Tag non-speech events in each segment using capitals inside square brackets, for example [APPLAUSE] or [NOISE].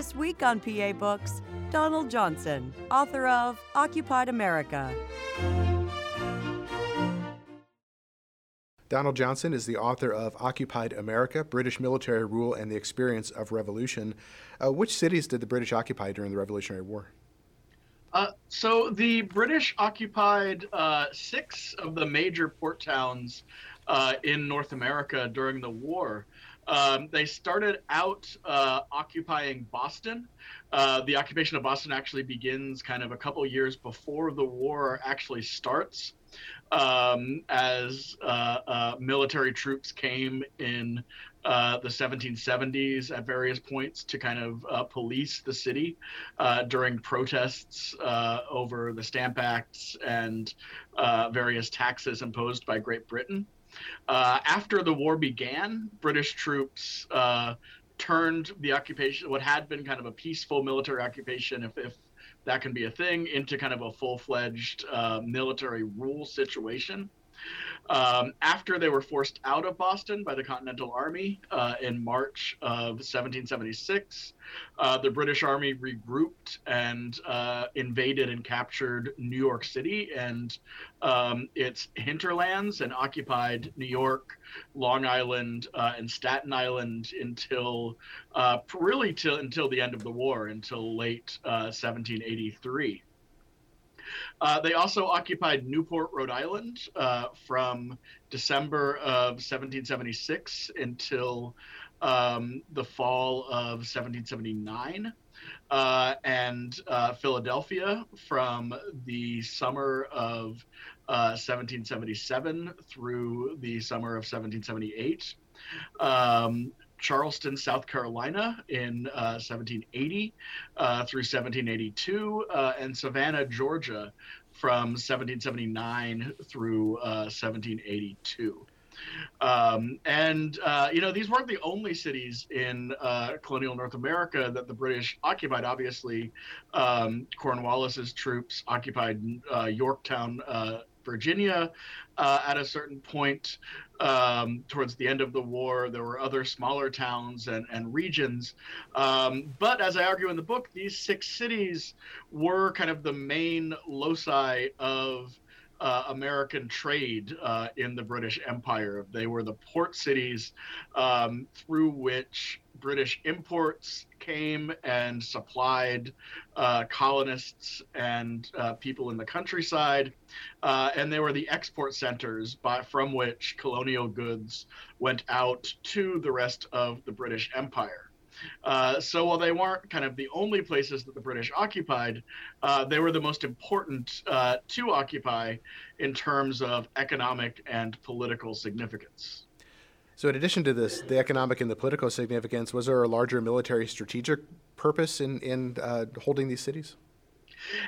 This week on PA Books, Donald Johnson, author of Occupied America. Donald Johnson is the author of Occupied America British Military Rule and the Experience of Revolution. Uh, which cities did the British occupy during the Revolutionary War? Uh, so the British occupied uh, six of the major port towns uh, in North America during the war. Um, they started out uh, occupying Boston. Uh, the occupation of Boston actually begins kind of a couple years before the war actually starts, um, as uh, uh military troops came in uh, the 1770s at various points to kind of uh, police the city during protests over the Stamp Acts and various taxes imposed by Great Britain. Uh, after the war began, British troops uh, turned the occupation, what had been kind of a peaceful military occupation, if, if that can be a thing, into kind of a full fledged uh, military rule situation. Um, after they were forced out of Boston by the Continental Army uh, in March of 1776, uh, the British Army regrouped and uh, invaded and captured New York City and um, its hinterlands and occupied New York, Long Island, uh, and Staten Island until uh, really till until the end of the war, until late 1783. Uh, they also occupied Newport, Rhode Island uh, from December of 1776 until um, the fall of 1779. Uh, and uh, Philadelphia from the summer of 1777 uh, through the summer of 1778. Um, Charleston, South Carolina in uh, 1780 uh, through 1782, uh, and Savannah, Georgia from 1779 through 1782. Uh, um, and uh, you know these weren't the only cities in uh, colonial North America that the British occupied. Obviously, um, Cornwallis's troops occupied Yorktown, Virginia uh, at a certain point um, towards the end of the war. There were other smaller towns and, and regions. Um, but as I argue in the book, these six cities were kind of the main loci of uh, American trade uh, in the British Empire. They were the port cities um, through which British imports came and supplied uh, colonists and uh, people in the countryside. Uh, and they were the export centers by, from which colonial goods went out to the rest of the British Empire. Uh, so while they weren't kind of the only places that the British occupied, uh, they were the most important uh, to occupy in terms of economic and political significance. So, in addition to this, the economic and the political significance, was there a larger military strategic purpose in in uh, holding these cities?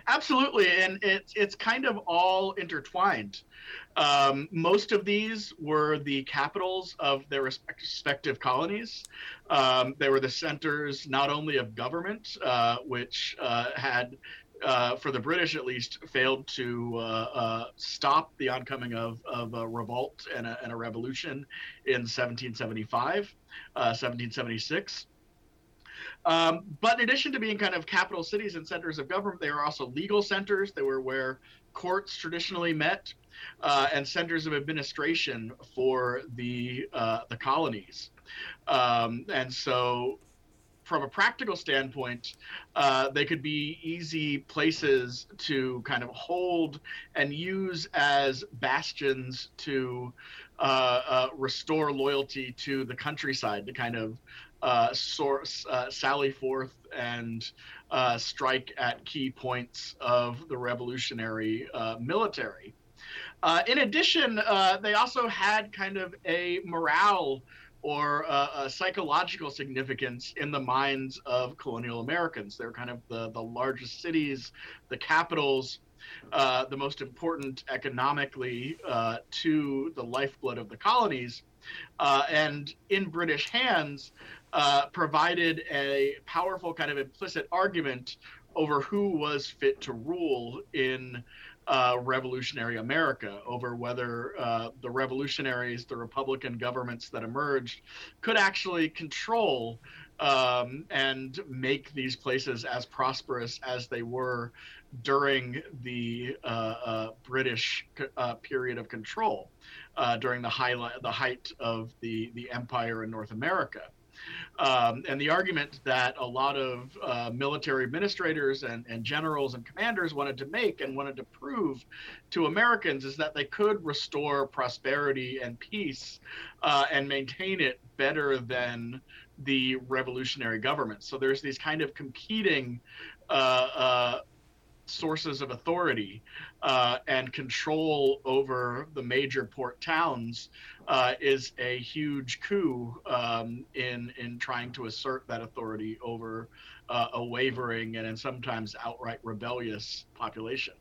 Absolutely, and it's it's kind of all intertwined. Um, most of these were the capitals of their respective colonies. Um, they were the centers not only of government, uh, which uh, had uh, for the British at least, failed to uh, uh, stop the oncoming of, of a revolt and a, and a revolution in 1775, 1776. Uh, um, but in addition to being kind of capital cities and centers of government, they were also legal centers. They were where courts traditionally met uh, and centers of administration for the uh, the colonies. Um, and so from a practical standpoint, uh, they could be easy places to kind of hold and use as bastions to uh, uh, restore loyalty to the countryside, to kind of uh, source, uh, sally forth and uh, strike at key points of the revolutionary military. in addition, they also had kind of a morale or a psychological significance in the minds of colonial Americans. They're kind of the, the largest cities, the capitals, uh, the most important economically uh, to the lifeblood of the colonies. Uh, and in British hands, uh, provided a powerful kind of implicit argument over who was fit to rule in uh, revolutionary America over whether uh, the revolutionaries, the Republican governments that emerged, could actually control um, and make these places as prosperous as they were during the uh, uh British uh, period of control, uh, during the, highlight, the height of the, the empire in North America. Um, and the argument that a lot of uh, military administrators and, and generals and commanders wanted to make and wanted to prove to Americans is that they could restore prosperity and peace uh, and maintain it better than the revolutionary government. So there's these kind of competing uh, uh sources of authority uh, and control over the major port towns uh, is a huge coup um, in in trying to assert that authority over uh, a wavering and, and sometimes outright rebellious population.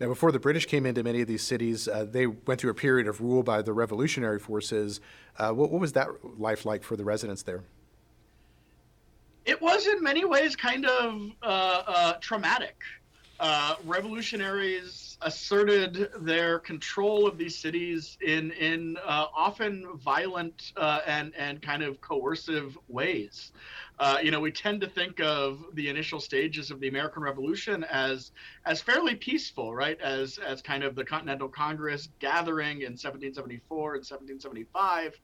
Now, before the British came into many of these cities, uh, they went through a period of rule by the revolutionary forces. Uh, what, what was that life like for the residents there? It was in many ways kind of uh, traumatic. Uh, revolutionaries asserted their control of these cities in in uh, often violent uh, and and kind of coercive ways. Uh, you know, we tend to think of the initial stages of the American Revolution as as fairly peaceful, right? As as kind of the Continental Congress gathering in 1774 and 1775,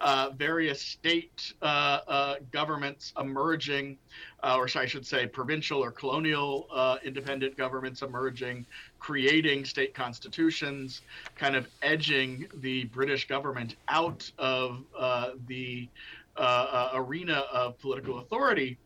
uh, various state uh, uh, governments emerging, uh, or I should say, provincial or colonial independent governments emerging, creating state constitutions, kind of edging the British government out of the arena of political authority.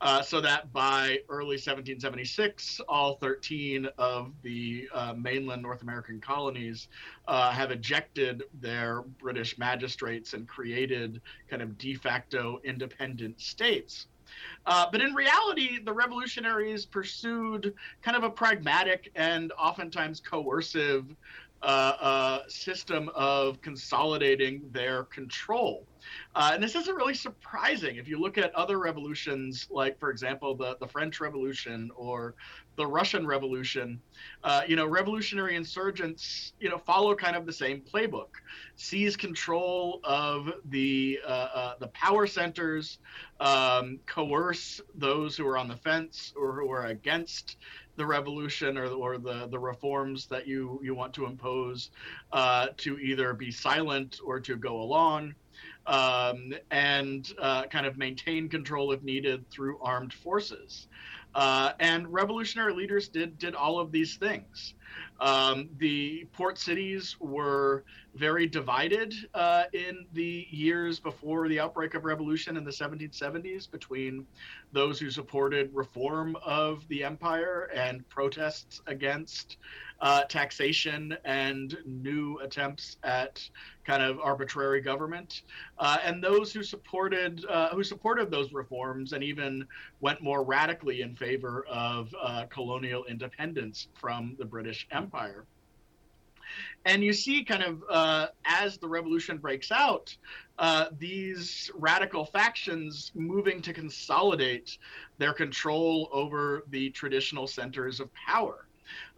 Uh, so that by early 1776, all 13 of the uh, mainland North American colonies uh, have ejected their British magistrates and created kind of de facto independent states. Uh, but in reality, the revolutionaries pursued kind of a pragmatic and oftentimes coercive uh, system of consolidating their control. Uh, and this isn't really surprising if you look at other revolutions, like, for example, the, the French Revolution or the Russian Revolution. Uh, you know, revolutionary insurgents, you know, follow kind of the same playbook: seize control of the uh, uh the power centers, um, coerce those who are on the fence or who are against the revolution or, or the, the reforms that you, you want to impose uh, to either be silent or to go along um, and uh, kind of maintain control if needed through armed forces. Uh, and revolutionary leaders did did all of these things. Um, the port cities were very divided uh, in the years before the outbreak of revolution in the 1770s between those who supported reform of the empire and protests against uh, taxation and new attempts at kind of arbitrary government, uh, and those who supported uh, who supported those reforms and even went more radically in favor of uh, colonial independence from the British Empire. And you see, kind of uh, as the revolution breaks out, uh, these radical factions moving to consolidate their control over the traditional centers of power.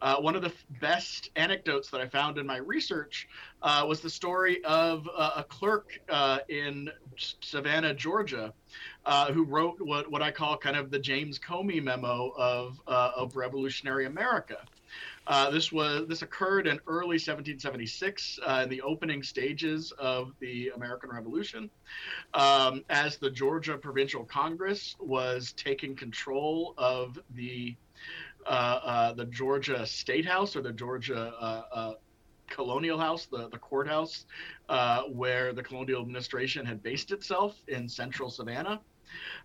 Uh, one of the best anecdotes that I found in my research uh, was the story of uh, a clerk uh, in Savannah, Georgia, uh, who wrote what, what I call kind of the James Comey memo of, uh, of revolutionary America. This was this occurred in early 1776 in the opening stages of the American Revolution, um, as the Georgia Provincial Congress was taking control of the uh, uh, the Georgia State House or the Georgia uh, Colonial House, the, the courthouse, where the colonial administration had based itself in central Savannah.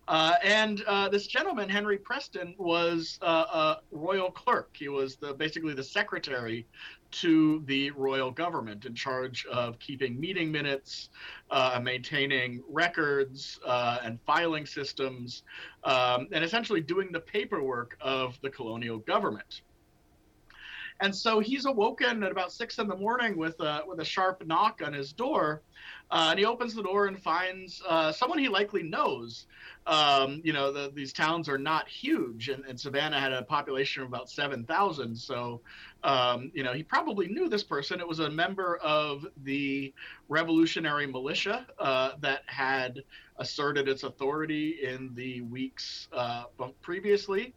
Uh, and uh, this gentleman, Henry Preston, was uh, a royal clerk. He was the, basically the secretary to the royal government in charge of keeping meeting minutes, uh, maintaining records uh, and filing systems, um, and essentially doing the paperwork of the colonial government. And so he's awoken at about six in the morning with a, with a sharp knock on his door. Uh, and he opens the door and finds uh, someone he likely knows. Um, you know, the, these towns are not huge, and, and, Savannah had a population of about 7,000. So, um, you know, he probably knew this person. It was a member of the revolutionary militia uh, that had asserted its authority in the weeks uh, previously.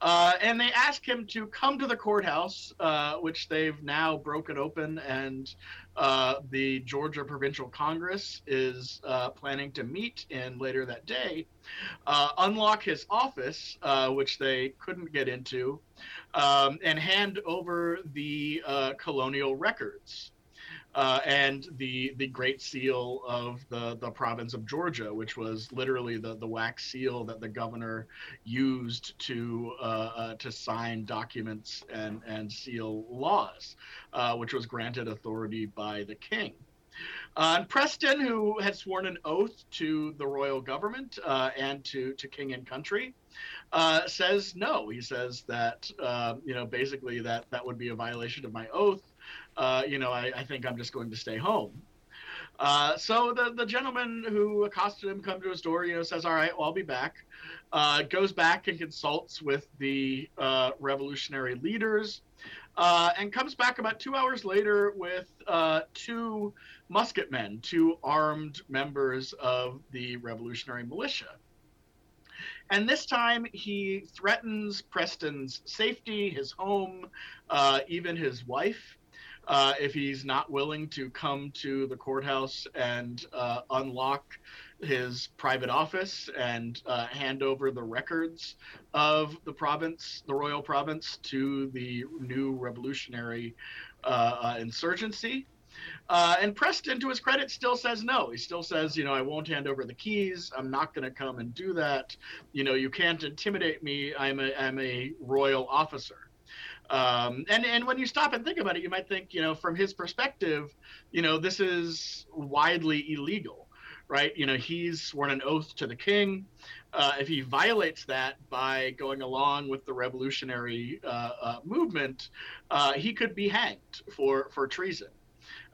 Uh, and they ask him to come to the courthouse, uh, which they've now broken open, and uh, the Georgia Provincial Congress is uh, planning to meet in later that day, uh, unlock his office, uh, which they couldn't get into, um, and hand over the colonial records uh, and the the Great Seal of the the province of Georgia, which was literally the the wax seal that the governor used to uh, uh, to sign documents and and seal laws, uh, which was granted authority by the king. Uh, and Preston, who had sworn an oath to the royal government uh, and to, to king and country, uh, says no. He says that uh, you know basically that that would be a violation of my oath, uh, you know, I, I, think I'm just going to stay home. Uh, so the, the gentleman who accosted him come to his door, you know, says, all right, well, I'll be back. Uh, goes back and consults with the uh, revolutionary leaders uh, and comes back about two hours later with two musketmen, two armed members of the revolutionary militia. And this time he threatens Preston's safety, his home, uh, even his wife uh, if he's not willing to come to the courthouse and uh, unlock his private office and uh, hand over the records of the province, the royal province, to the new revolutionary uh, uh, insurgency. Uh, and Preston, to his credit, still says no. He still says, you know, I won't hand over the keys. I'm not going to come and do that. You know, you can't intimidate me. I'm a, I'm a royal officer. Um, and and when you stop and think about it, you might think, you know, from his perspective, you know, this is widely illegal, right? You know, he's sworn an oath to the king. Uh, if he violates that by going along with the revolutionary uh, uh, movement, uh, he could be hanged for for treason.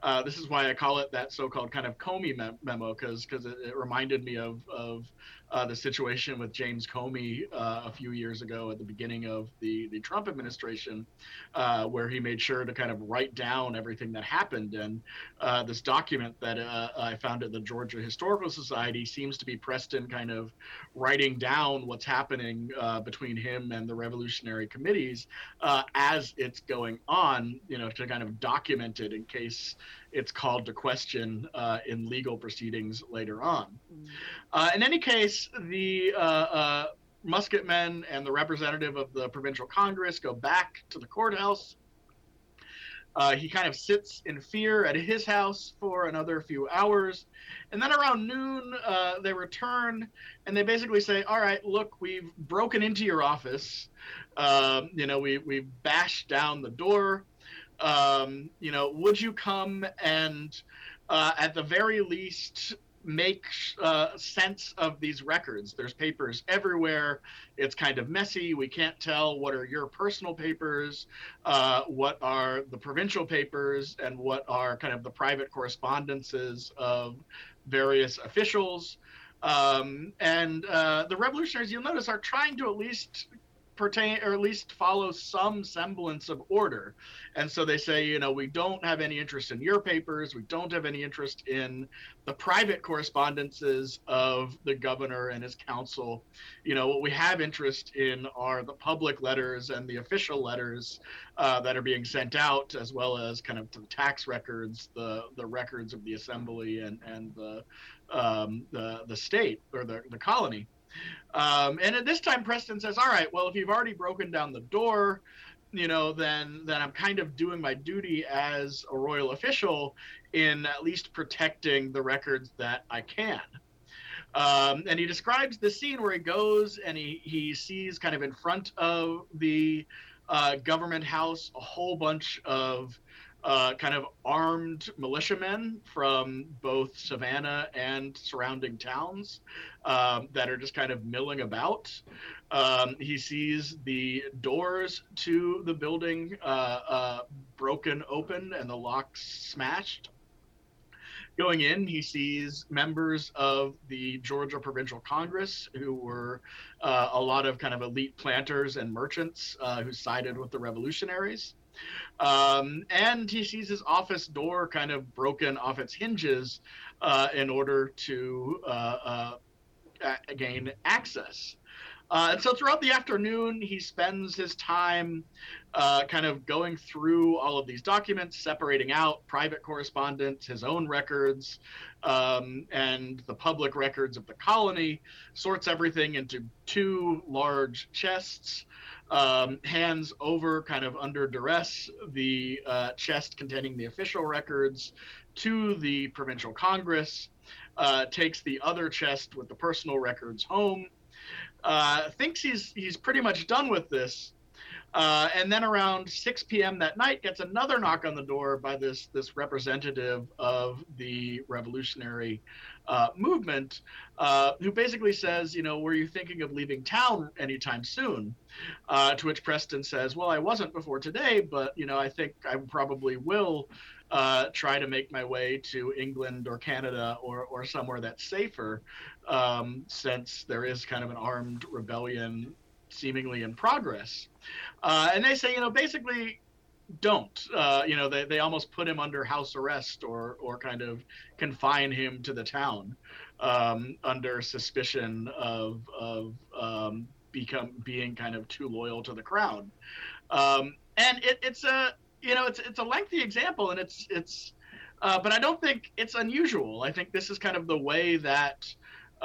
Uh, this is why I call it that so-called kind of Comey memo, because because it, it, reminded me of of uh, the situation with James Comey uh, a few years ago at the beginning of the, the Trump administration, uh, where he made sure to kind of write down everything that happened. And uh, this document that uh, I found at the Georgia Historical Society seems to be Preston kind of writing down what's happening uh, between him and the revolutionary committees as it's going on, you know, to kind of document it in case it's called to question uh, in legal proceedings later on. Mm. Uh, in any case, the uh, uh, musketmen and the representative of the provincial congress go back to the courthouse. Uh, he kind of sits in fear at his house for another few hours. And then around noon, uh, they return and they basically say, All right, look, we've broken into your office. Um, you know, we, we've bashed down the door um, you know, would you come and, uh, at the very least, make uh, sense of these records? There's papers everywhere. It's kind of messy. We can't tell what are your personal papers, uh, what are the provincial papers, and what are kind of the private correspondences of various officials. Um, and uh, the revolutionaries, you'll notice, are trying to at least pertain or at least follow some semblance of order. And so they say, you know, we don't have any interest in your papers. We don't have any interest in the private correspondences of the governor and his council. You know, what we have interest in are the public letters and the official letters uh, that are being sent out, as well as kind of the tax records, the the records of the assembly and and the um, the the state or the the colony. Um, and at this time, Preston says, "All right, well, if you've already broken down the door, you know, then then I'm kind of doing my duty as a royal official in at least protecting the records that I can." Um, and he describes the scene where he goes and he, he sees kind of in front of the uh, government house a whole bunch of uh, kind of armed militiamen from both Savannah and surrounding towns um, that are just kind of milling about. Um, he sees the doors to the building uh, uh, broken open and the locks smashed. Going in, he sees members of the Georgia Provincial Congress who were uh, a lot of kind of elite planters and merchants uh, who sided with the revolutionaries. Um, and he sees his office door kind of broken off its hinges uh, in order to uh, uh, gain access. Uh, and so throughout the afternoon, he spends his time uh, kind of going through all of these documents, separating out private correspondence, his own records, um, and the public records of the colony, sorts everything into two large chests, um, hands over, kind of under duress, the uh, chest containing the official records to the provincial congress, uh, takes the other chest with the personal records home uh, thinks he's he's pretty much done with this. Uh, and then around 6 p.m. that night, gets another knock on the door by this this representative of the revolutionary uh, movement, uh, who basically says, you know, were you thinking of leaving town anytime soon? Uh, to which Preston says, well, I wasn't before today, but you know, I think I probably will uh, try to make my way to England or Canada or, or somewhere that's safer, um, since there is kind of an armed rebellion seemingly in progress. Uh, and they say, you know, basically, don't. Uh, you know, they, they almost put him under house arrest or, or kind of confine him to the town um, under suspicion of, of um, become being kind of too loyal to the crown. Um, and it, it's a you know, it's it's a lengthy example, and it's it's, uh, but I don't think it's unusual. I think this is kind of the way that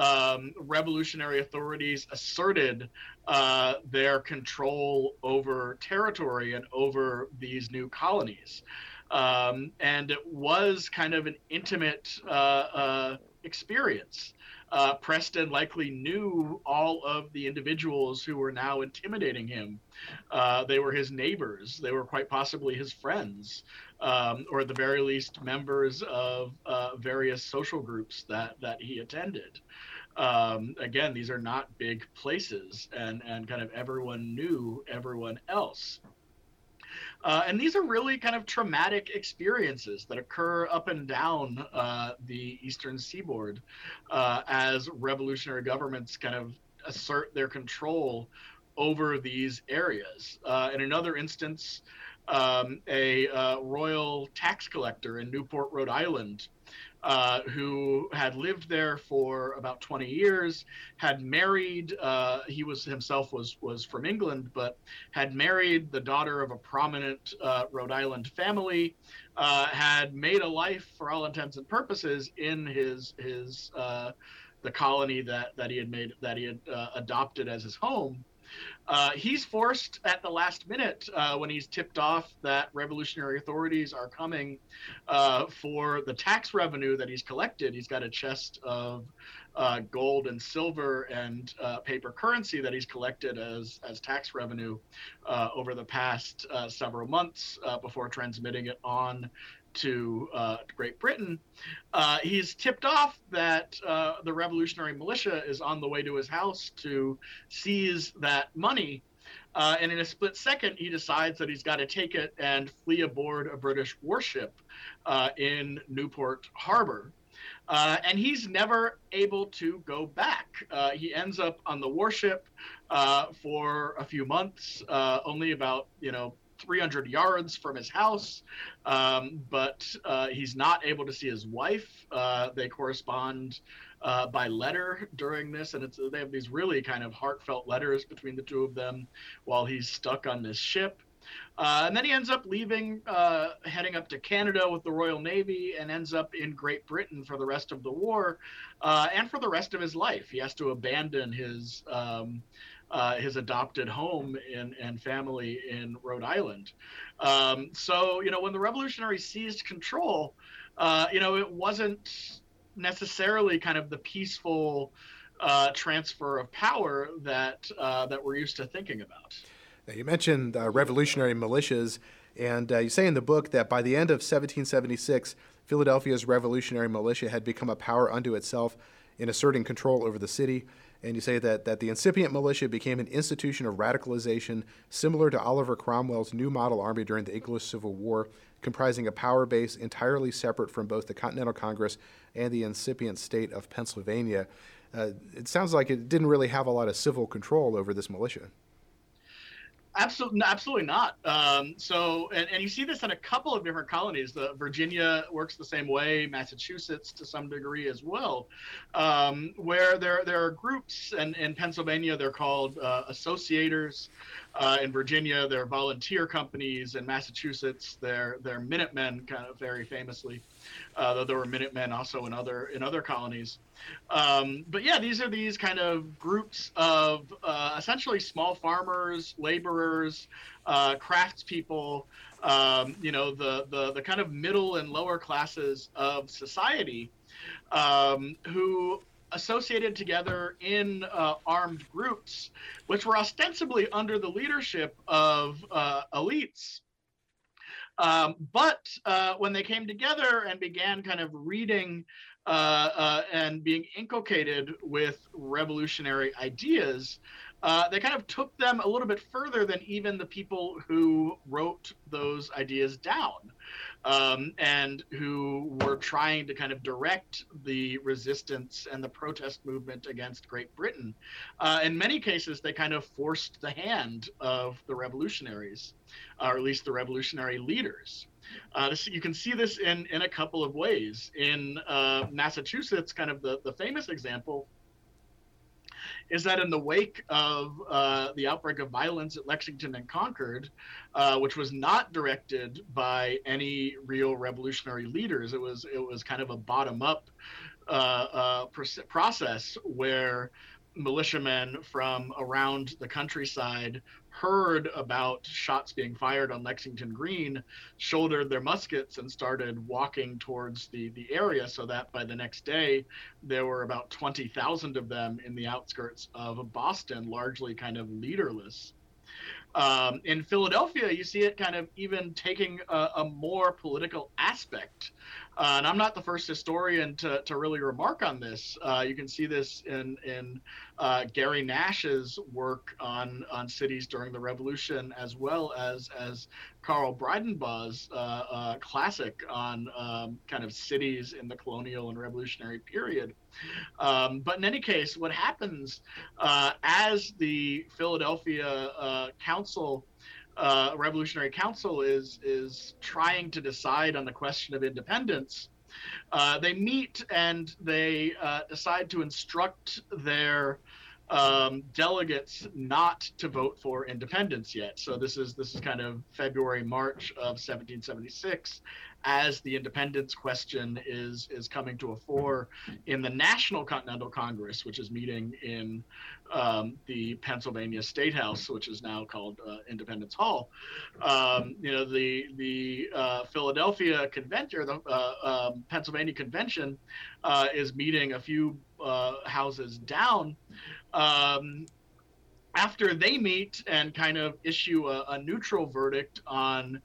um, revolutionary authorities asserted uh, their control over territory and over these new colonies. Um, and it was kind of an intimate uh, uh experience uh, Preston likely knew all of the individuals who were now intimidating him. Uh, they were his neighbors. They were quite possibly his friends, um, or at the very least, members of uh, various social groups that that he attended. Um, again, these are not big places, and and kind of everyone knew everyone else. Uh, and these are really kind of traumatic experiences that occur up and down uh, the eastern seaboard uh, as revolutionary governments kind of assert their control over these areas. Uh, in another instance, um, a uh, royal tax collector in Newport, Rhode Island, uh, who had lived there for about 20 years, had married. Uh, he was himself was was from England, but had married the daughter of a prominent uh, Rhode Island family. Uh, had made a life, for all intents and purposes, in his his uh, the colony that that he had made that he had adopted as his home. Uh, he's forced at the last minute uh, when he's tipped off that revolutionary authorities are coming uh, for the tax revenue that he's collected. He's got a chest of uh, gold and silver and uh, paper currency that he's collected as as tax revenue uh, over the past several months before transmitting it on to uh, Great Britain, uh, he's tipped off that uh, the revolutionary militia is on the way to his house to seize that money. Uh, and in a split second, he decides that he's got to take it and flee aboard a British warship uh, in Newport Harbor. Uh, and he's never able to go back. he ends up on the warship for a few months, only about you know 300 yards from his house, um, but uh, he's not able to see his wife. Uh, they correspond uh, by letter during this, and they have these really kind of heartfelt letters between the two of them while he's stuck on this ship. Uh, and then he ends up leaving, uh, heading up to Canada with the Royal Navy, and ends up in Great Britain for the rest of the war uh, and for the rest of his life. He has to abandon his um, uh, his adopted home and, and family in Rhode Island. Um, so, you know, when the revolutionaries seized control, uh, you know, it wasn't necessarily kind of the peaceful uh, transfer of power that uh, that we're used to thinking about. Now, you mentioned uh, revolutionary militias, and uh, you say in the book that by the end of 1776, Philadelphia's revolutionary militia had become a power unto itself in asserting control over the city. And you say that, that the incipient militia became an institution of radicalization similar to Oliver Cromwell's new model army during the English Civil War, comprising a power base entirely separate from both the Continental Congress and the incipient state of Pennsylvania. Uh, it sounds like it didn't really have a lot of civil control over this militia. Absolutely, absolutely not. Um, so, and, and you see this in a couple of different colonies. The Virginia works the same way, Massachusetts to some degree as well, um, where there there are groups, and in Pennsylvania they're called uh, associators. Uh, in Virginia, they're volunteer companies. In Massachusetts, they're they're Minutemen, kind of very famously uh, though there were Minutemen also in other in other colonies. Um, but yeah, these are these kind of groups of uh, essentially small farmers, laborers, uh, craftspeople, um, you know, the, the the kind of middle and lower classes of society, um, who associated together in uh, armed groups, which were ostensibly under the leadership of uh, elites. Um, but uh, when they came together and began kind of reading uh, uh, and being inculcated with revolutionary ideas, uh, they kind of took them a little bit further than even the people who wrote those ideas down um, and who were trying to kind of direct the resistance and the protest movement against Great Britain. Uh, in many cases, they kind of forced the hand of the revolutionaries, or at least the revolutionary leaders. Uh, this, you can see this in, in a couple of ways. In uh, Massachusetts, kind of the, the famous example is that in the wake of uh, the outbreak of violence at Lexington and Concord, uh, which was not directed by any real revolutionary leaders, it was it was kind of a bottom up uh, uh process where militiamen from around the countryside heard about shots being fired on Lexington Green, shouldered their muskets and started walking towards the, the area so that by the next day there were about 20,000 of them in the outskirts of Boston, largely kind of leaderless. Um, in Philadelphia, you see it kind of even taking a, a more political aspect. Uh, and I'm not the first historian to, to really remark on this. Uh, you can see this in in uh, Gary Nash's work on on cities during the Revolution, as well as as Carl Bridenbaugh's uh, uh, classic on um, kind of cities in the colonial and revolutionary period. Um, but in any case, what happens uh, as the Philadelphia Council uh, Revolutionary Council is is trying to decide on the question of independence. Uh, they meet and they uh, decide to instruct their um, delegates not to vote for independence yet. So this is this is kind of February March of 1776, as the independence question is is coming to a fore in the National Continental Congress, which is meeting in um, the Pennsylvania State House, which is now called uh, Independence Hall. Um, you know, the the uh, Philadelphia convention, the uh, um, Pennsylvania convention, uh, is meeting a few uh, houses down. Um, after they meet and kind of issue a, a neutral verdict on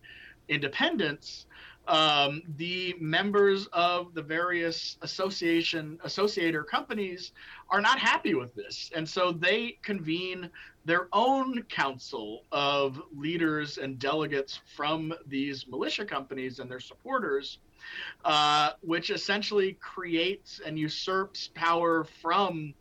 independence, um, the members of the various association associator companies are not happy with this. And so they convene their own council of leaders and delegates from these militia companies and their supporters uh, which essentially creates and usurps power from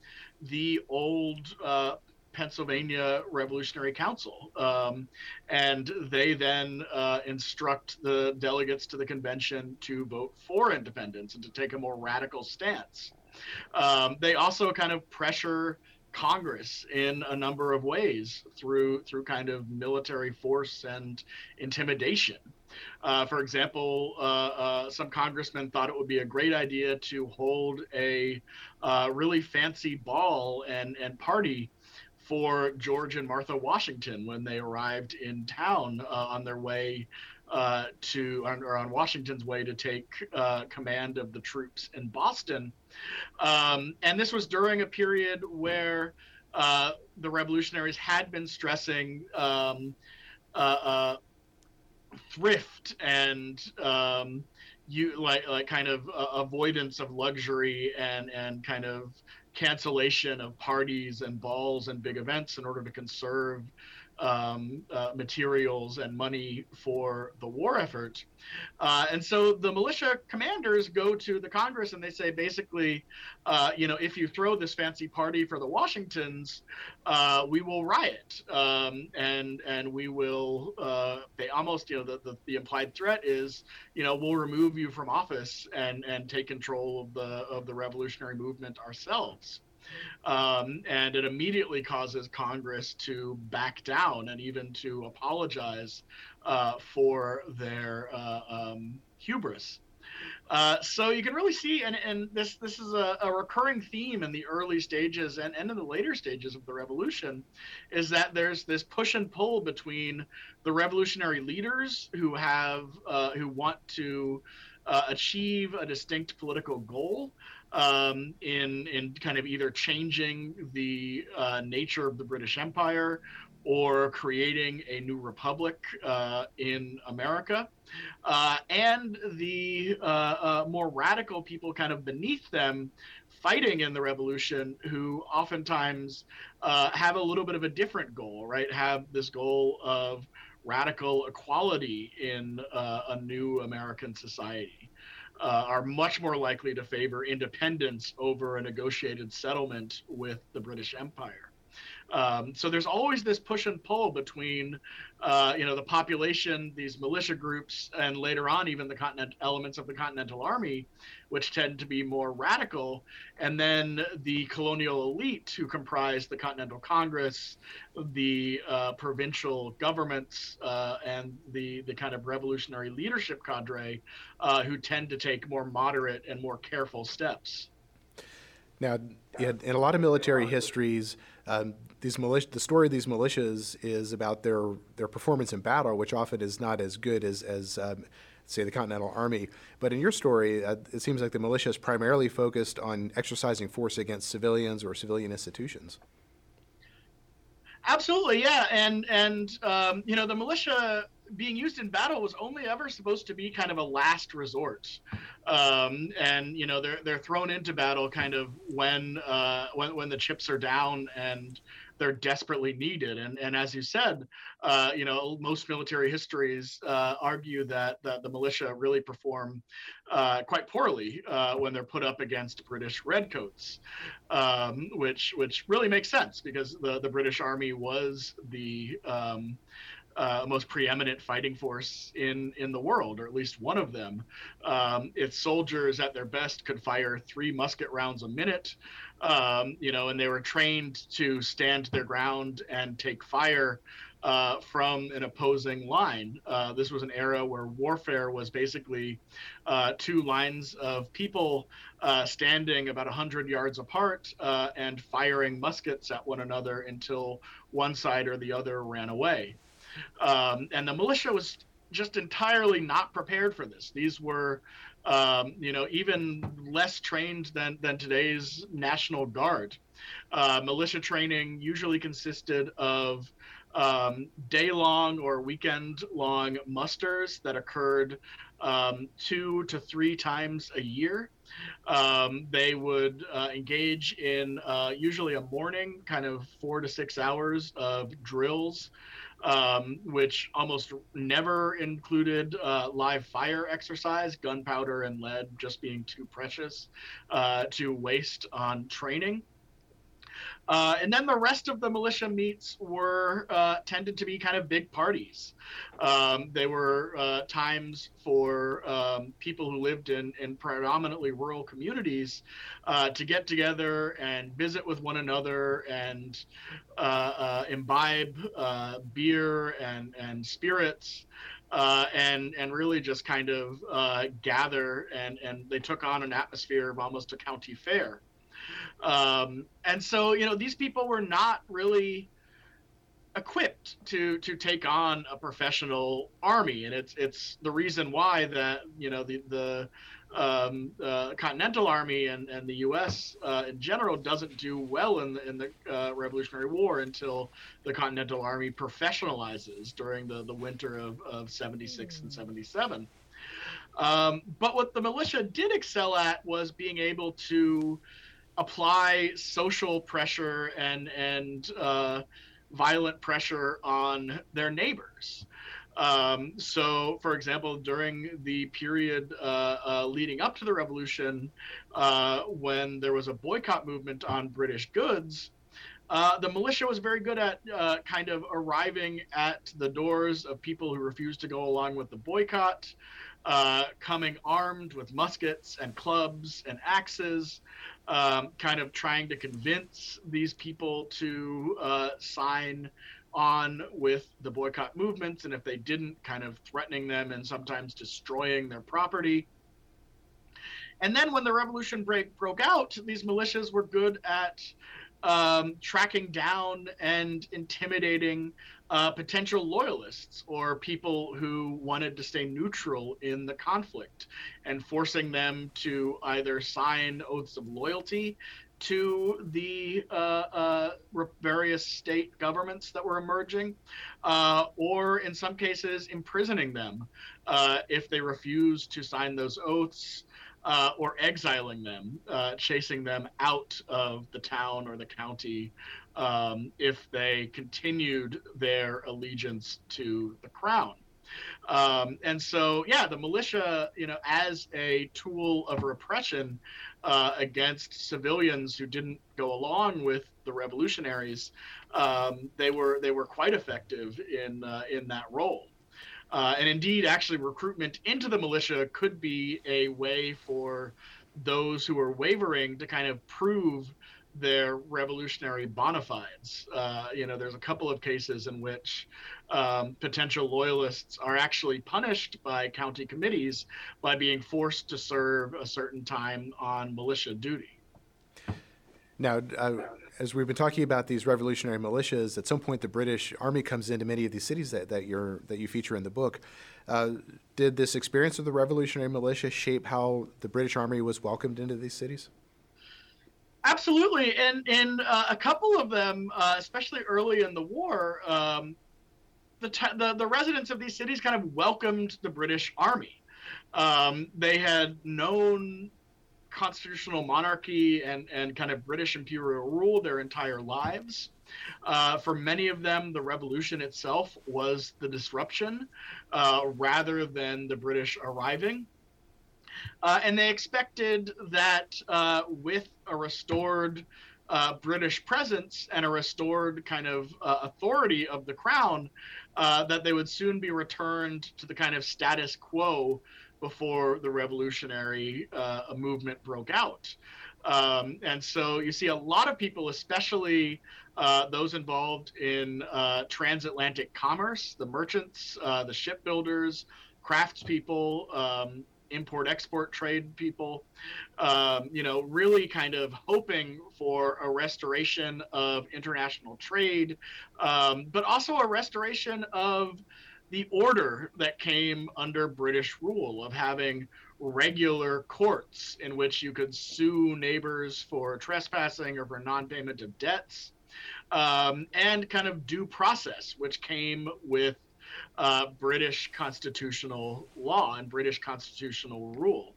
the old uh, Pennsylvania Revolutionary Council. Um, and they then uh, instruct the delegates to the convention to vote for independence and to take a more radical stance. Um, they also kind of pressure Congress in a number of ways through through kind of military force and intimidation. Uh, for example, uh, uh, some congressmen thought it would be a great idea to hold a uh, really fancy ball and and party for George and Martha Washington when they arrived in town uh, on their way uh, to or on Washington's way to take uh, command of the troops in Boston. Um, and this was during a period where uh, the revolutionaries had been stressing um, uh, uh, thrift and um, you like like kind of avoidance of luxury and and kind of cancellation of parties and balls and big events in order to conserve um, uh, materials and money for the war effort. Uh, and so the militia commanders go to the Congress and they say basically, uh, you know, if you throw this fancy party for the Washingtons, uh, we will riot um, and and we will. Uh, they almost, you know, the, the, the implied threat is, you know, we'll remove you from office and and take control of the of the revolutionary movement ourselves. Um, and it immediately causes Congress to back down and even to apologize uh, for their uh, um, hubris. Uh, so you can really see, and, and this this is a, a, recurring theme in the early stages and, and in the later stages of the revolution, is that there's this push and pull between the revolutionary leaders who have uh, who want to uh, achieve a distinct political goal, um, in in kind of either changing the uh, nature of the British Empire or creating a new republic uh, in America. Uh, and the uh, uh, more radical people kind of beneath them fighting in the revolution who oftentimes uh, have a little bit of a different goal, right? Have this goal of radical equality in a new American society uh, are much more likely to favor independence over a negotiated settlement with the British Empire. Um, so there's always this push and pull between, uh, you know, the population, these militia groups, and later on even the continent elements of the Continental Army, which tend to be more radical, and then the colonial elite who comprise the Continental Congress, the uh, provincial governments, uh, and the the kind of revolutionary leadership cadre, uh, who tend to take more moderate and more careful steps. Now, in, a lot of military histories, um, these militia, the story of these militias is about their their performance in battle, which often is not as good as as um, say the Continental Army. But in your story, uh, it seems like the militia is primarily focused on exercising force against civilians or civilian institutions. Absolutely, yeah, and and um, you know the militia being used in battle was only ever supposed to be kind of a last resort, um, and you know they're they're thrown into battle kind of when uh, when when the chips are down and they're desperately needed. And and as you said, uh, you know most military histories uh, argue that that the militia really perform uh, quite poorly uh, when they're put up against British redcoats, um, which which really makes sense because the the British Army was the um, uh, most preeminent fighting force in in the world, or at least one of them. Um, its soldiers, at their best, could fire three musket rounds a minute, um, you know, and they were trained to stand their ground and take fire. Uh, from an opposing line. Uh, this was an era where warfare was basically uh, two lines of people uh, standing about 100 yards apart uh, and firing muskets at one another until one side or the other ran away. Um, and the militia was just entirely not prepared for this. These were, um, you know, even less trained than, than today's National Guard. Uh, militia training usually consisted of um, day long or weekend long musters that occurred um, two to three times a year. Um, they would uh, engage in uh, usually a morning, kind of four to six hours of drills um, which almost never included uh, live fire exercise, gunpowder and lead just being too precious uh, to waste on training. Uh, and then the rest of the militia meets were uh, tended to be kind of big parties. Um, they were uh, times for um, people who lived in, in predominantly rural communities uh, to get together and visit with one another and uh, uh, imbibe beer and, and spirits. and and really just kind of gather and and they took on an atmosphere of almost a county fair. Um, and so, you know, these people were not really equipped to to take on a professional army, and it's it's the reason why that you know the the um, uh, Continental Army and, and the U.S. Uh, in general doesn't do well in the in the uh, Revolutionary War until the Continental Army professionalizes during the, the winter of, of 76 and 77. Um, but what the militia did excel at was being able to apply social pressure and and uh, violent pressure on their neighbors. Um, so, for example, during the period uh, uh, leading up to the revolution, uh, when there was a boycott movement on British goods, uh, the militia was very good at uh, kind of arriving at the doors of people who refused to go along with the boycott, uh, coming armed with muskets and clubs and axes, um, kind of trying to convince these people to sign on with the boycott movements, and if they didn't, kind of threatening them and sometimes destroying their property. And then when the revolution break, broke out, these militias were good at um, tracking down and intimidating uh, potential loyalists or people who wanted to stay neutral in the conflict and forcing them to either sign oaths of loyalty to the uh, uh, various state governments that were emerging, uh, or in some cases, imprisoning them uh, if they refused to sign those oaths. Uh, or exiling them, uh, chasing them out of the town or the county um, if they continued their allegiance to the crown. Um, and so, yeah, the militia, you know, as a tool of repression, uh, against civilians who didn't go along with the revolutionaries, um, they were they were quite effective in uh, in that role. Uh, and indeed, actually, recruitment into the militia could be a way for those who are wavering to kind of prove their revolutionary bona fides. Uh, you know, there's a couple of cases in which um, potential loyalists are actually punished by county committees by being forced to serve a certain time on militia duty. Now, uh, as we've been talking about these revolutionary militias, at some point the British Army comes into many of these cities that, that, you're, that you feature in the book. Uh, did this experience of the revolutionary militia shape how the British Army was welcomed into these cities? Absolutely, and in uh, a couple of them, uh, especially early in the war, um, the, t- the, the residents of these cities kind of welcomed the British Army. Um, they had known constitutional monarchy and and kind of British imperial rule their entire lives. Uh, for many of them, the revolution itself was the disruption uh, rather than the British arriving. Uh, and they expected that uh, with a restored uh, British presence and a restored kind of uh, authority of the crown, uh, that they would soon be returned to the kind of status quo before the revolutionary uh, movement broke out. Um, and so you see a lot of people, especially uh, those involved in uh, transatlantic commerce, the merchants, the shipbuilders, craftspeople, um, import export trade people, um, you know, really kind of hoping for a restoration of international trade, um, but also a restoration of the order that came under British rule of having regular courts in which you could sue neighbors for trespassing or for non payment of debts. Um, and kind of due process, which came with uh, British constitutional law and British constitutional rule.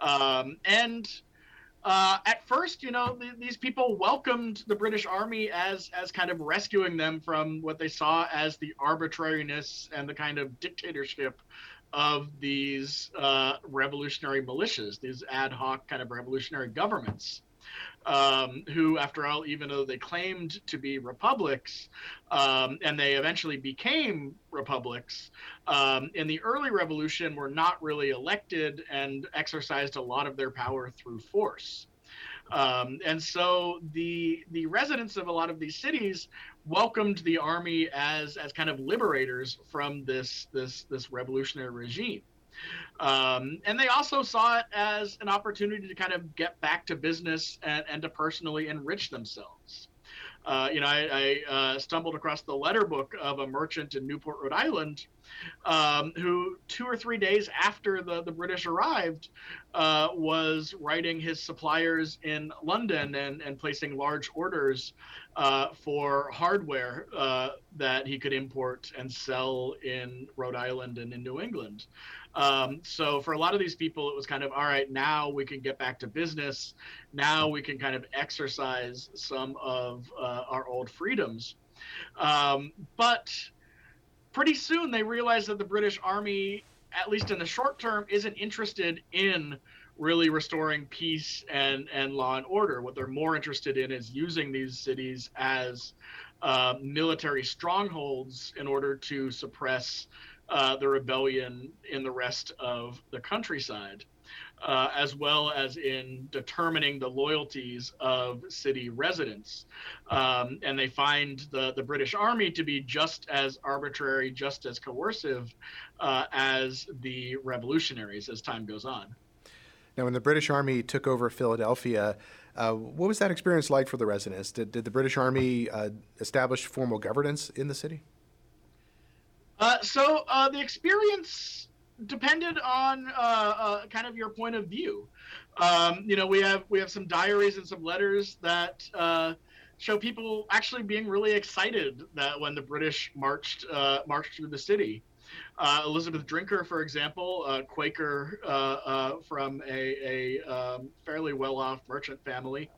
Um, and uh, at first, you know, th- these people welcomed the British Army as as kind of rescuing them from what they saw as the arbitrariness and the kind of dictatorship of these uh, revolutionary militias, these ad hoc kind of revolutionary governments um, who, after all, even though they claimed to be republics, um, and they eventually became republics, um, in the early revolution were not really elected and exercised a lot of their power through force. Um, and so the the residents of a lot of these cities welcomed the army as as kind of liberators from this this this revolutionary regime. Um, and they also saw it as an opportunity to kind of get back to business and, and to personally enrich themselves. Uh, you know, I, I uh, stumbled across the letter book of a merchant in Newport, Rhode Island, um, who two or three days after the, the British arrived uh, was writing his suppliers in London and, and placing large orders uh, for hardware uh, that he could import and sell in Rhode Island and in New England. Um, so for a lot of these people, it was kind of all right. Now we can get back to business. Now we can kind of exercise some of uh, our old freedoms. Um, but pretty soon they realized that the British Army, at least in the short term, isn't interested in really restoring peace and, and law and order. What they're more interested in is using these cities as uh, military strongholds in order to suppress uh, the rebellion in the rest of the countryside uh, as well as in determining the loyalties of city residents. Um, and they find the, the British Army to be just as arbitrary, just as coercive uh, as the revolutionaries as time goes on. Now, when the British Army took over Philadelphia, uh, what was that experience like for the residents? Did, did the British Army uh, establish formal governance in the city? Uh, so uh, the experience depended on uh, uh, kind of your point of view. Um, you know, we have we have some diaries and some letters that uh, show people actually being really excited that when the British marched marched through the city. Uh, Elizabeth Drinker, for example, a Quaker uh, from a, a um, fairly well-off merchant family,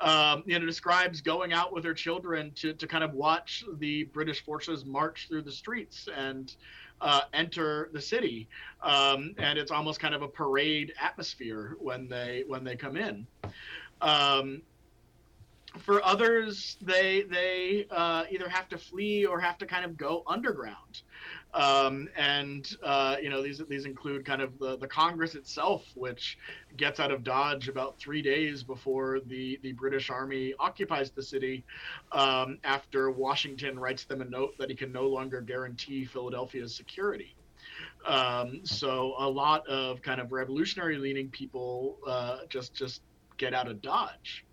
um, you know, describes going out with her children to, to kind of watch the British forces march through the streets and uh, enter the city, um, and it's almost kind of a parade atmosphere when they when they come in. Um, for others, they they uh, either have to flee or have to kind of go underground. Um, and uh, you know these these include kind of the, the Congress itself, which gets out of Dodge about three days before the the British Army occupies the city, um, after Washington writes them a note that he can no longer guarantee Philadelphia's security. Um, so a lot of kind of revolutionary leaning people uh, just just get out of Dodge.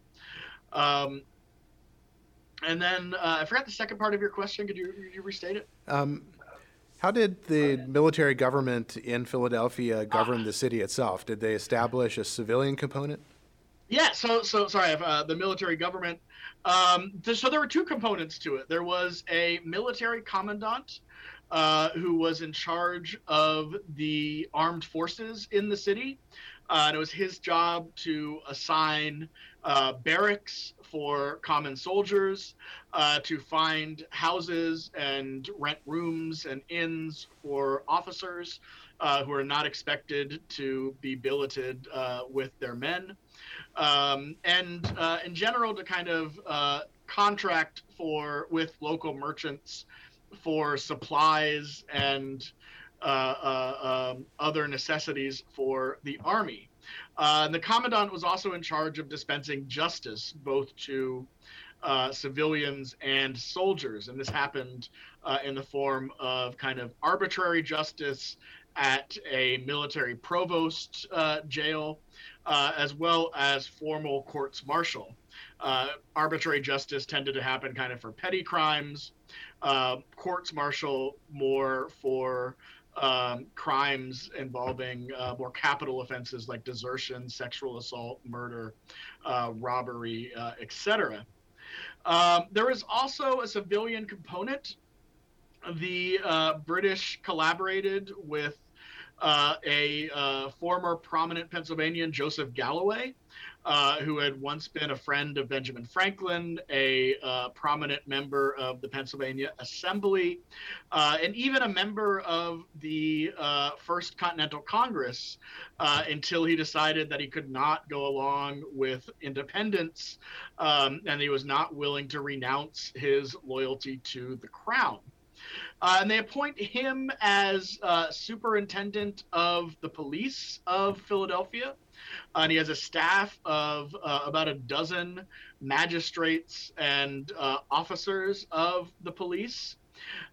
Um, and then uh, I forgot the second part of your question. Could you, could you restate it? Um, how did the military government in Philadelphia govern the city itself? Did they establish a civilian component? Yeah, so so sorry, uh, the military government. Um, th- so there were two components to it. There was a military commandant uh, who was in charge of the armed forces in the city, uh, and it was his job to assign uh, barracks for common soldiers, uh, to find houses and rent rooms and inns for officers uh, who are not expected to be billeted uh, with their men, um, and uh, in general to kind of uh, contract for with local merchants for supplies and um, other necessities for the army. Uh, and the commandant was also in charge of dispensing justice both to uh, civilians and soldiers. And this happened uh, in the form of kind of arbitrary justice at a military provost uh, jail, uh, as well as formal courts martial. Uh, arbitrary justice tended to happen kind of for petty crimes, courts martial more for um, crimes involving uh, more capital offenses like desertion, sexual assault, murder, uh, robbery, uh, etc. Um, there is also a civilian component. The uh, British collaborated with uh, a uh, former prominent Pennsylvanian, Joseph Galloway, uh, who had once been a friend of Benjamin Franklin, a uh, prominent member of the Pennsylvania Assembly, uh, and even a member of the uh, First Continental Congress uh, until he decided that he could not go along with independence um, and he was not willing to renounce his loyalty to the crown. Uh, and they appoint him as uh, superintendent of the police of Philadelphia. Uh, and he has a staff of uh, about a dozen magistrates and uh, officers of the police.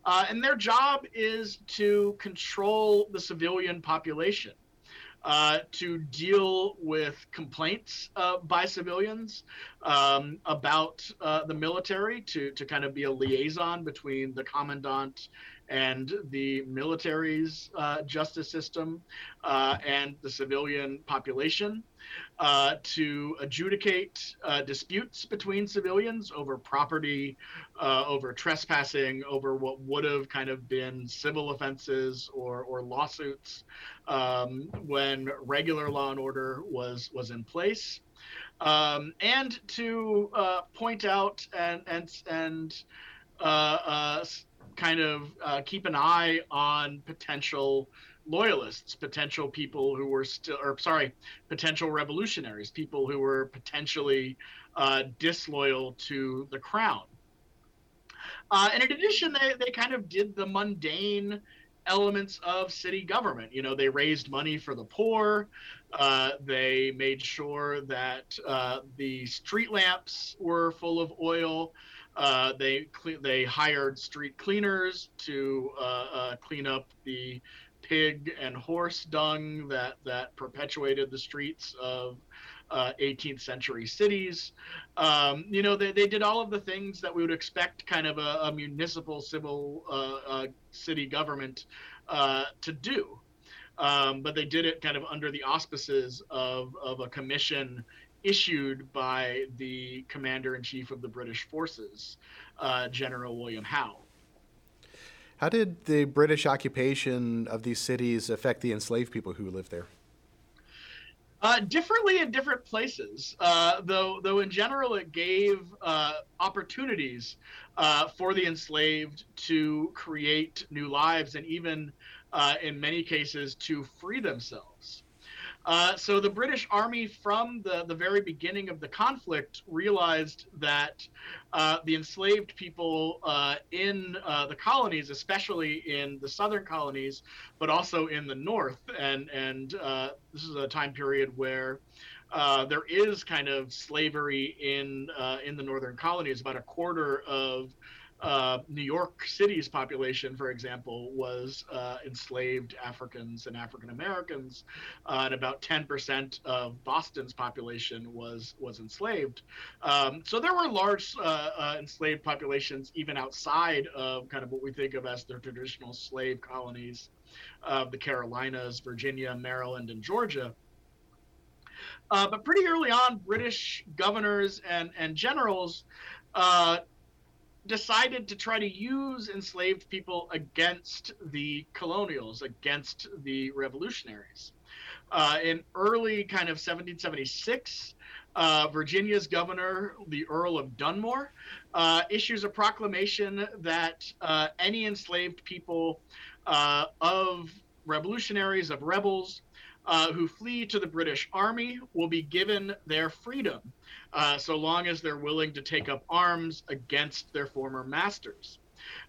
Uh, and their job is to control the civilian population. Uh, to deal with complaints uh, by civilians um, about uh, the military, to, to kind of be a liaison between the commandant and the military's uh, justice system uh, and the civilian population uh, to adjudicate uh, disputes between civilians over property, uh, over trespassing, over what would have kind of been civil offenses or, or lawsuits um, when regular law and order was was in place. Um, and to uh, point out and and and kind of uh, keep an eye on potential loyalists, potential people who were still, or sorry, potential revolutionaries, people who were potentially uh, disloyal to the crown. Uh, and in addition, they, they kind of did the mundane elements of city government. You know, they raised money for the poor. Uh, they made sure that uh, the street lamps were full of oil. Uh, they they hired street cleaners to uh, uh, clean up the pig and horse dung that that perpetuated the streets of 18th uh, century cities. Um, you know, they, they did all of the things that we would expect kind of a, a municipal civil uh, city government to do. Um, but they did it kind of under the auspices of, of a commission issued by the commander in chief of the British forces, uh, General William Howe. How did the British occupation of these cities affect the enslaved people who lived there? Uh, differently in different places, uh, though. Though in general, it gave uh, opportunities uh, for the enslaved to create new lives, and even uh, in many cases to free themselves. Uh, so the British Army, from the, the very beginning of the conflict, realized that uh, the enslaved people uh, in uh, the colonies, especially in the southern colonies, but also in the north, and and uh, this is a time period where. there is kind of slavery in in the northern colonies. About a quarter of uh, New York City's population, for example, was uh, enslaved Africans and African Americans, uh, and about 10% of Boston's population was was enslaved. Um, so there were large uh, uh, enslaved populations even outside of kind of what we think of as the traditional slave colonies of the Carolinas, Virginia, Maryland, and Georgia. But pretty early on, British governors and, and generals uh, decided to try to use enslaved people against the colonials, against the revolutionaries. Uh, in early kind of 1776, uh, Virginia's governor, the Earl of Dunmore, uh, issues a proclamation that uh, any enslaved people uh, of revolutionaries, of rebels, uh, who flee to the British Army will be given their freedom uh, so long as they're willing to take up arms against their former masters.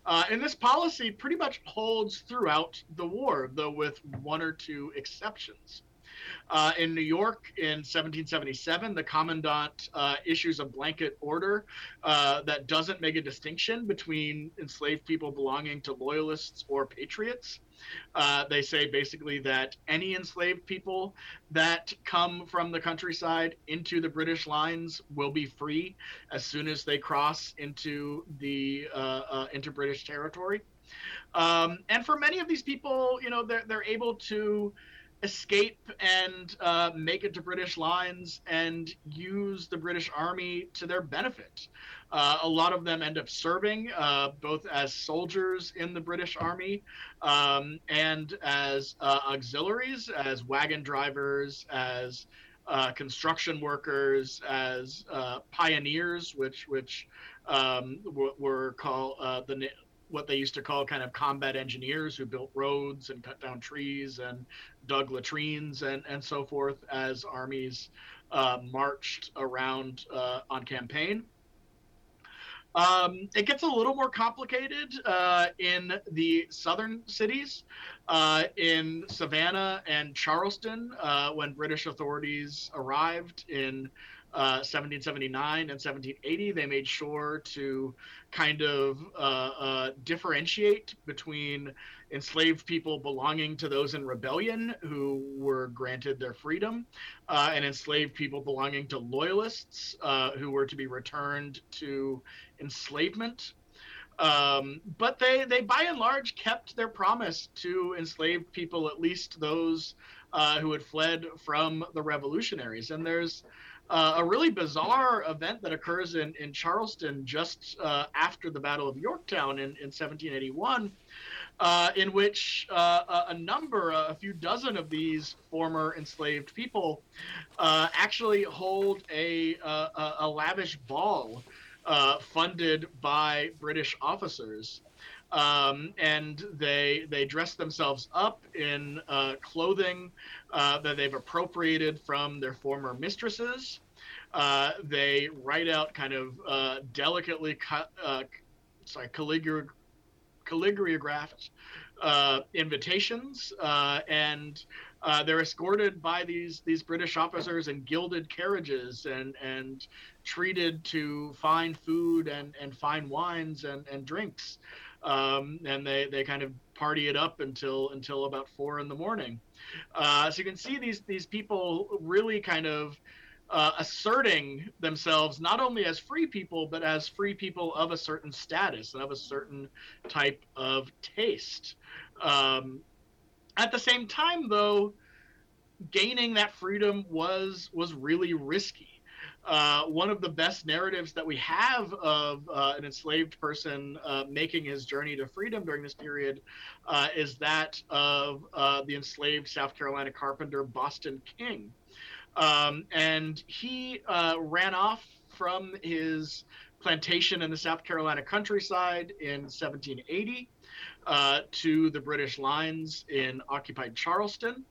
Uh, and this policy pretty much holds throughout the war, though with one or two exceptions. Uh, in New York in 1777, the commandant uh, issues a blanket order uh, that doesn't make a distinction between enslaved people belonging to loyalists or patriots. Uh, they say basically that any enslaved people that come from the countryside into the British lines will be free as soon as they cross into the uh, uh, into British territory. Um, and for many of these people, you know, they're they're able to escape and uh, make it to British lines and use the British Army to their benefit. Uh, a lot of them end up serving uh, both as soldiers in the British Army um, and as uh, auxiliaries, as wagon drivers, as uh, construction workers, as uh, pioneers, which which um, w- were called the what they used to call kind of combat engineers who built roads and cut down trees and dug latrines and, and so forth as armies uh, marched around uh, on campaign. Um, it gets a little more complicated uh, in the southern cities. Uh, in Savannah and Charleston, uh, when British authorities arrived in uh, 1779 and 1780, they made sure to kind of uh, uh, differentiate between enslaved people belonging to those in rebellion who were granted their freedom, uh, and enslaved people belonging to loyalists uh, who were to be returned to enslavement. Um, but they, they by and large kept their promise to enslaved people, at least those uh, who had fled from the revolutionaries. And there's uh, a really bizarre event that occurs in, in Charleston just uh, after the Battle of Yorktown in, in 1781, uh, in which uh, a number, a few dozen of these former enslaved people uh, actually hold a, a, a lavish ball funded by British officers. Um, and they they dress themselves up in uh, clothing uh, that they've appropriated from their former mistresses. Uh, they write out kind of uh, delicately cut, uh, sorry, calligra- calligraphed uh, invitations, and they're escorted by these these British officers in gilded carriages and and treated to fine food and and fine wines and and drinks um, and they they kind of party it up until until about four in the morning. Uh, so you can see these these people really kind of uh, asserting themselves not only as free people but as free people of a certain status and of a certain type of taste. Um, at the same time, though, gaining that freedom was was really risky uh, one of the best narratives that we have of uh, an enslaved person uh, making his journey to freedom during this period uh, is that of uh, the enslaved South Carolina carpenter Boston King. Um, and he uh, ran off from his plantation in the South Carolina countryside in 1780 to the British lines in occupied Charleston.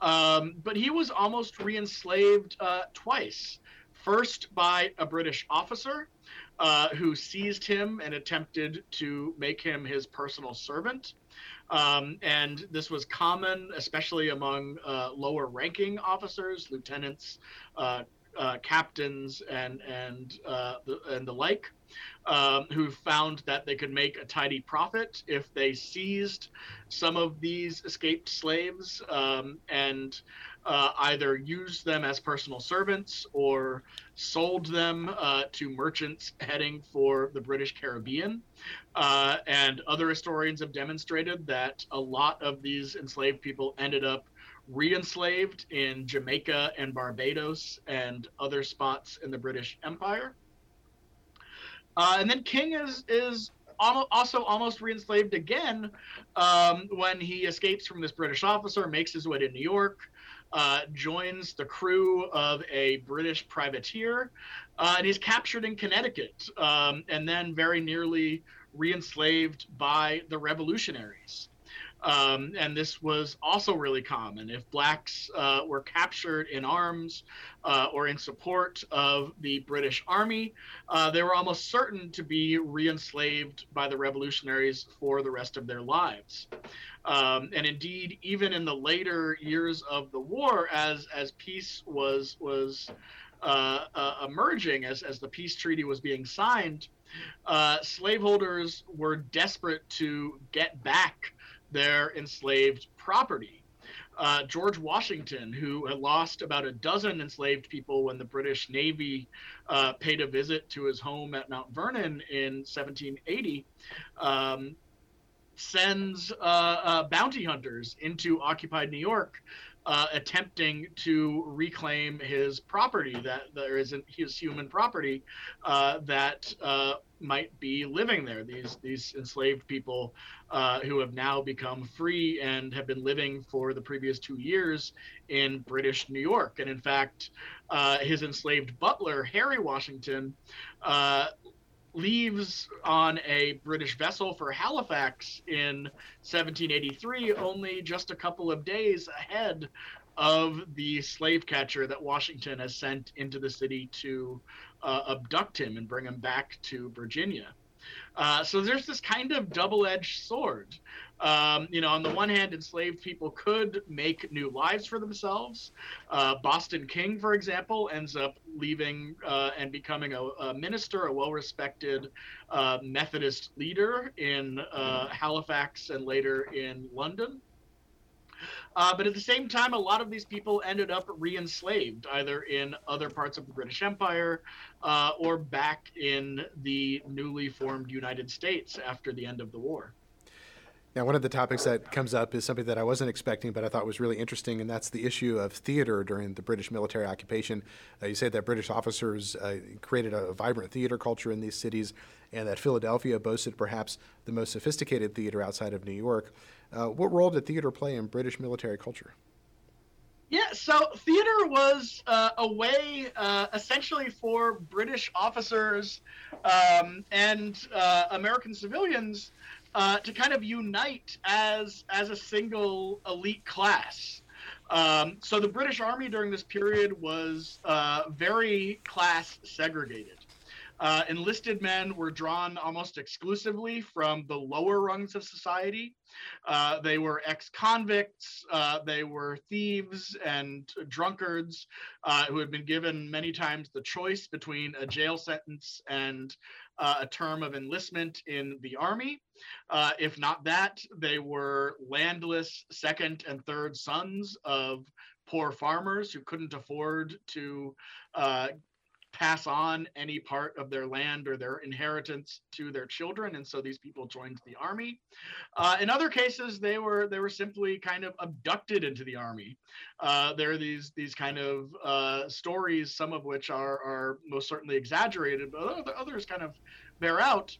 Um, but he was almost re enslaved twice first by a British officer uh, who seized him and attempted to make him his personal servant. Um, and this was common, especially among uh, lower ranking officers, lieutenants, uh, uh captains, and and uh, the, and the like, um, who found that they could make a tidy profit if they seized some of these escaped slaves um, and uh, either used them as personal servants or sold them uh, to merchants heading for the British Caribbean. Uh, and other historians have demonstrated that a lot of these enslaved people ended up re enslaved in Jamaica and Barbados and other spots in the British Empire. Uh, and then King is, is also almost re-enslaved again um, when he escapes from this British officer, makes his way to New York, uh, joins the crew of a British privateer, uh, and he's captured in Connecticut, um, and then very nearly re-enslaved by the revolutionaries. Um, and this was also really common. If blacks uh, were captured in arms uh, or in support of the British Army, uh, they were almost certain to be re enslaved by the revolutionaries for the rest of their lives. Um, and indeed, even in the later years of the war, as, as peace was, was uh, uh, emerging, as, as the peace treaty was being signed, uh, slaveholders were desperate to get back their enslaved property. Uh, George Washington, who had lost about a dozen enslaved people when the British Navy uh, paid a visit to his home at Mount Vernon in 1780, um, sends uh, uh, bounty hunters into occupied New York uh, attempting to reclaim his property that there isn't his human property uh, that might be living there. These these enslaved people uh, who have now become free and have been living for the previous two years in British New York. And in fact, uh, his enslaved butler Harry Washington uh, leaves on a British vessel for Halifax in 1783, only just a couple of days ahead of the slave catcher that Washington has sent into the city to uh, abduct him and bring him back to Virginia. Uh, so there's this kind of double edged sword. Um, you know, on the one hand, enslaved people could make new lives for themselves. Uh, Boston King, for example, ends up leaving uh, and becoming a, a, minister, a well-respected uh, Methodist leader in uh, Halifax and later in London. Uh, but at the same time, a lot of these people ended up re enslaved, either in other parts of the British Empire uh, or back in the newly formed United States after the end of the war. Now, one of the topics that comes up is something that I wasn't expecting, but I thought was really interesting, and that's the issue of theater during the British military occupation. Uh, you said that British officers uh, created a vibrant theater culture in these cities, and that Philadelphia boasted perhaps the most sophisticated theater outside of New York. Uh, what role did theater play in British military culture? Yeah, so theater was uh, a way, uh, essentially, for British officers um, and uh, American civilians uh, to kind of unite as as a single elite class. Um, so the British Army during this period was uh, very class segregated. Uh, enlisted men were drawn almost exclusively from the lower rungs of society. Uh, they were ex convicts, uh, they were thieves and drunkards uh, who had been given many times the choice between a jail sentence and uh, a term of enlistment in the army. Uh, if not that, they were landless second and third sons of poor farmers who couldn't afford to uh, pass on any part of their land or their inheritance to their children and so these people joined the army. Uh, in other cases they were they were simply kind of abducted into the army. Uh, there are these these kind of uh, stories some of which are are most certainly exaggerated but others kind of bear out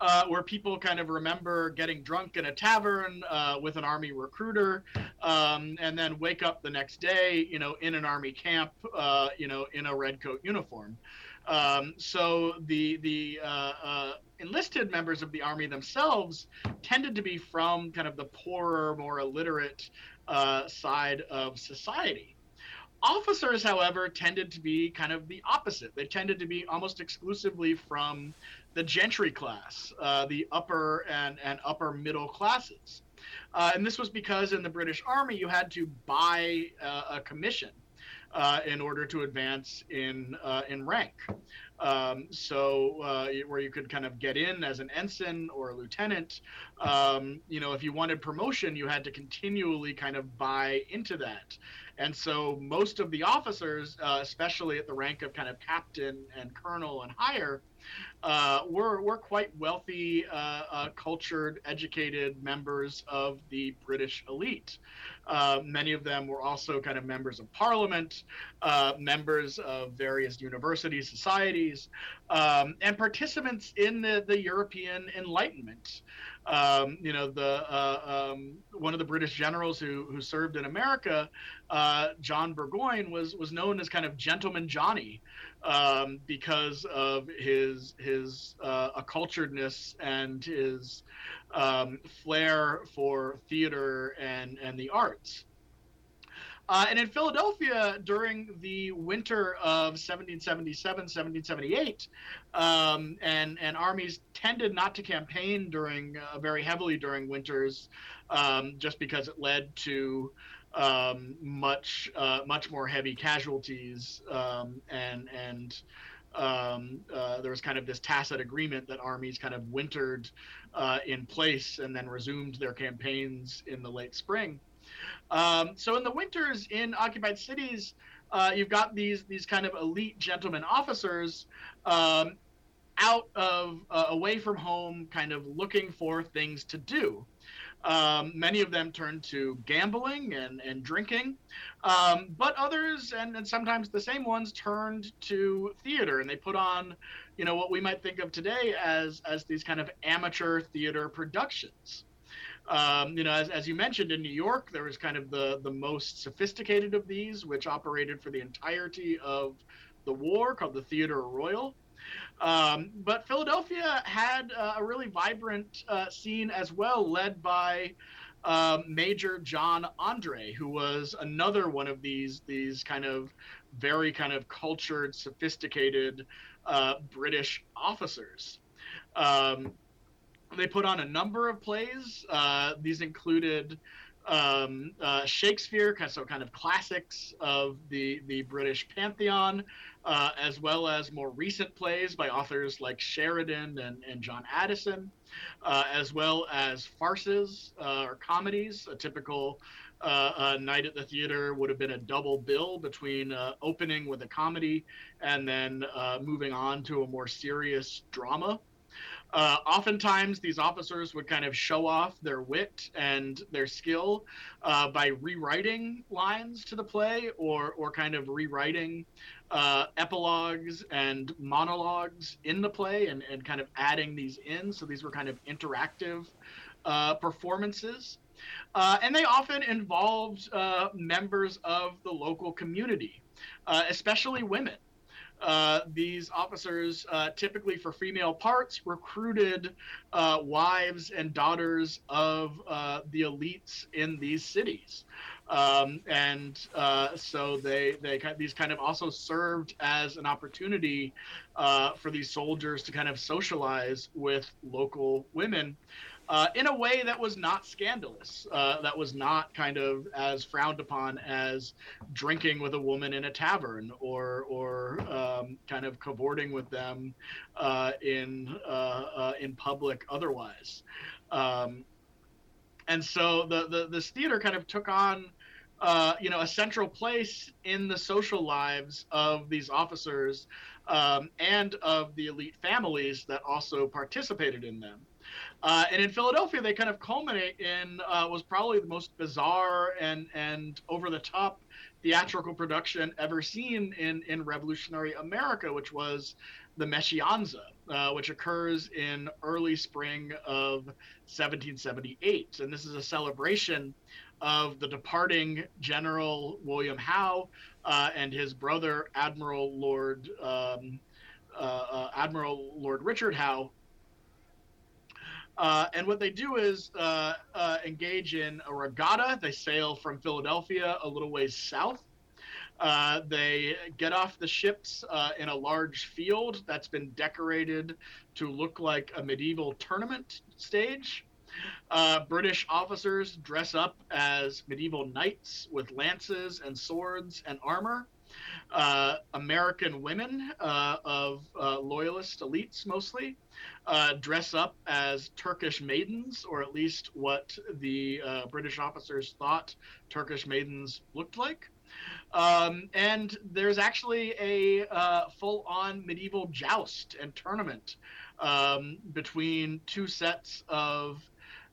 uh, where people kind of remember getting drunk in a tavern uh, with an army recruiter, um, and then wake up the next day, you know, in an army camp, uh, you know, in a red coat uniform. Um, so the the uh, uh, enlisted members of the army themselves tended to be from kind of the poorer, more illiterate uh, side of society. Officers, however, tended to be kind of the opposite. They tended to be almost exclusively from the gentry class, uh, the upper and, and upper middle classes. Uh, and this was because in the British Army, you had to buy uh, a commission uh, in order to advance in, uh, in rank. Um, so, uh, where you could kind of get in as an ensign or a lieutenant, um, you know, if you wanted promotion, you had to continually kind of buy into that. And so most of the officers, uh, especially at the rank of kind of captain and colonel and higher, uh, were, were quite wealthy, uh, uh cultured, educated members of the British elite. Uh, many of them were also kind of members of parliament, uh, members of various university societies, um, and participants in the, the European Enlightenment. Um, you know, the um, one of the British generals who who served in America, uh, John Burgoyne, was was known as kind of Gentleman Johnny um, because of his his uh, acculturedness and his um, flair for theater and and the arts. Uh, and in Philadelphia, during the winter of 1777, 1778, um, and, and armies tended not to campaign during uh, very heavily during winters, um, just because it led to um, much uh, much more heavy casualties um, and and um, uh, there was kind of this tacit agreement that armies kind of wintered uh, in place and then resumed their campaigns in the late spring. Um, so in the winters in occupied cities, uh, you've got these these kind of elite gentlemen officers um, out of uh, away from home, kind of looking for things to do. Um, many of them turned to gambling and, and drinking, um, but others, and, and sometimes the same ones, turned to theater and they put on, you know, what we might think of today as as these kind of amateur theater productions. Um, you know, as, as you mentioned in New York, there was kind of the, the most sophisticated of these, which operated for the entirety of the war, called the Theater Royal. Um, but Philadelphia had uh, a really vibrant uh, scene as well, led by um, Major John Andre, who was another one of these these kind of very kind of cultured, sophisticated uh, British officers. Um, They put on a number of plays. Uh, these included um, uh, Shakespeare, so kind of classics of the the British pantheon, uh, as well as more recent plays by authors like Sheridan and, and John Addison, uh, as well as farces uh, or comedies. A typical uh, night at the theater would have been a double bill between uh, opening with a comedy and then moving on to a more serious drama. Uh, oftentimes, these officers would kind of show off their wit and their skill uh, by rewriting lines to the play or, or kind of rewriting uh, epilogues and monologues in the play and, and kind of adding these in. So these were kind of interactive uh, performances. Uh, and they often involved uh, members of the local community, especially women. Uh, these officers, uh, typically for female parts, recruited uh, wives and daughters of uh, the elites in these cities. Um, and uh, so they, they these kind of also served as an opportunity for these soldiers to kind of socialize with local women uh, in a way that was not scandalous, uh, that was not kind of as frowned upon as drinking with a woman in a tavern or or um, kind of cavorting with them uh, in uh, uh, in public otherwise. Um, and so the, the this theater kind of took on. Uh, you know, a central place in the social lives of these officers um, and of the elite families that also participated in them. Uh, and in Philadelphia, they kind of culminate in uh, was probably the most bizarre and and over the top theatrical production ever seen in in revolutionary America, which was the Meschianza, uh, which occurs in early spring of 1778, and this is a celebration of the departing General William Howe uh, and his brother Admiral Lord um, uh, uh, Admiral Lord Richard Howe uh, and what they do is uh, uh, engage in a regatta. They sail from Philadelphia a little ways south. Uh, they get off the ships uh, in a large field that's been decorated to look like a medieval tournament stage. Uh, British officers dress up as medieval knights with lances and swords and armor. Uh, American women uh, of uh, loyalist elites mostly uh, dress up as Turkish maidens, or at least what the uh, British officers thought Turkish maidens looked like. Um, and there's actually a uh, full on medieval joust and tournament um, between two sets of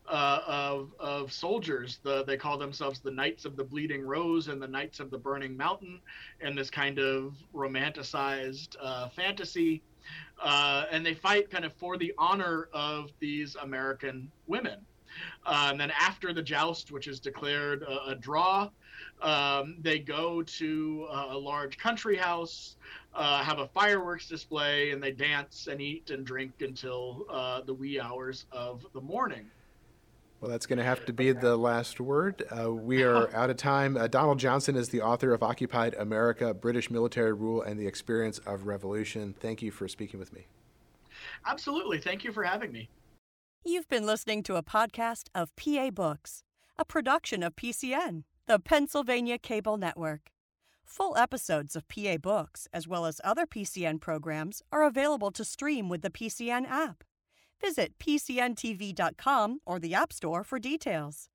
uh, of, of soldiers. The, they call themselves the Knights of the Bleeding Rose and the Knights of the Burning Mountain, and this kind of romanticized uh, fantasy. Uh, and they fight kind of for the honor of these American women. Uh, and then after the joust, which is declared a, a draw, um, they go to a large country house, uh, have a fireworks display, and they dance and eat and drink until uh, the wee hours of the morning. Well, that's going to have to be the last word. Uh, we are [LAUGHS] out of time. Uh, Donald Johnson is the author of Occupied America British Military Rule and the Experience of Revolution. Thank you for speaking with me. Absolutely. Thank you for having me. You've been listening to a podcast of PA Books, a production of PCN, the Pennsylvania Cable Network. Full episodes of PA Books, as well as other PCN programs, are available to stream with the PCN app. Visit PCNTV.com or the App Store for details.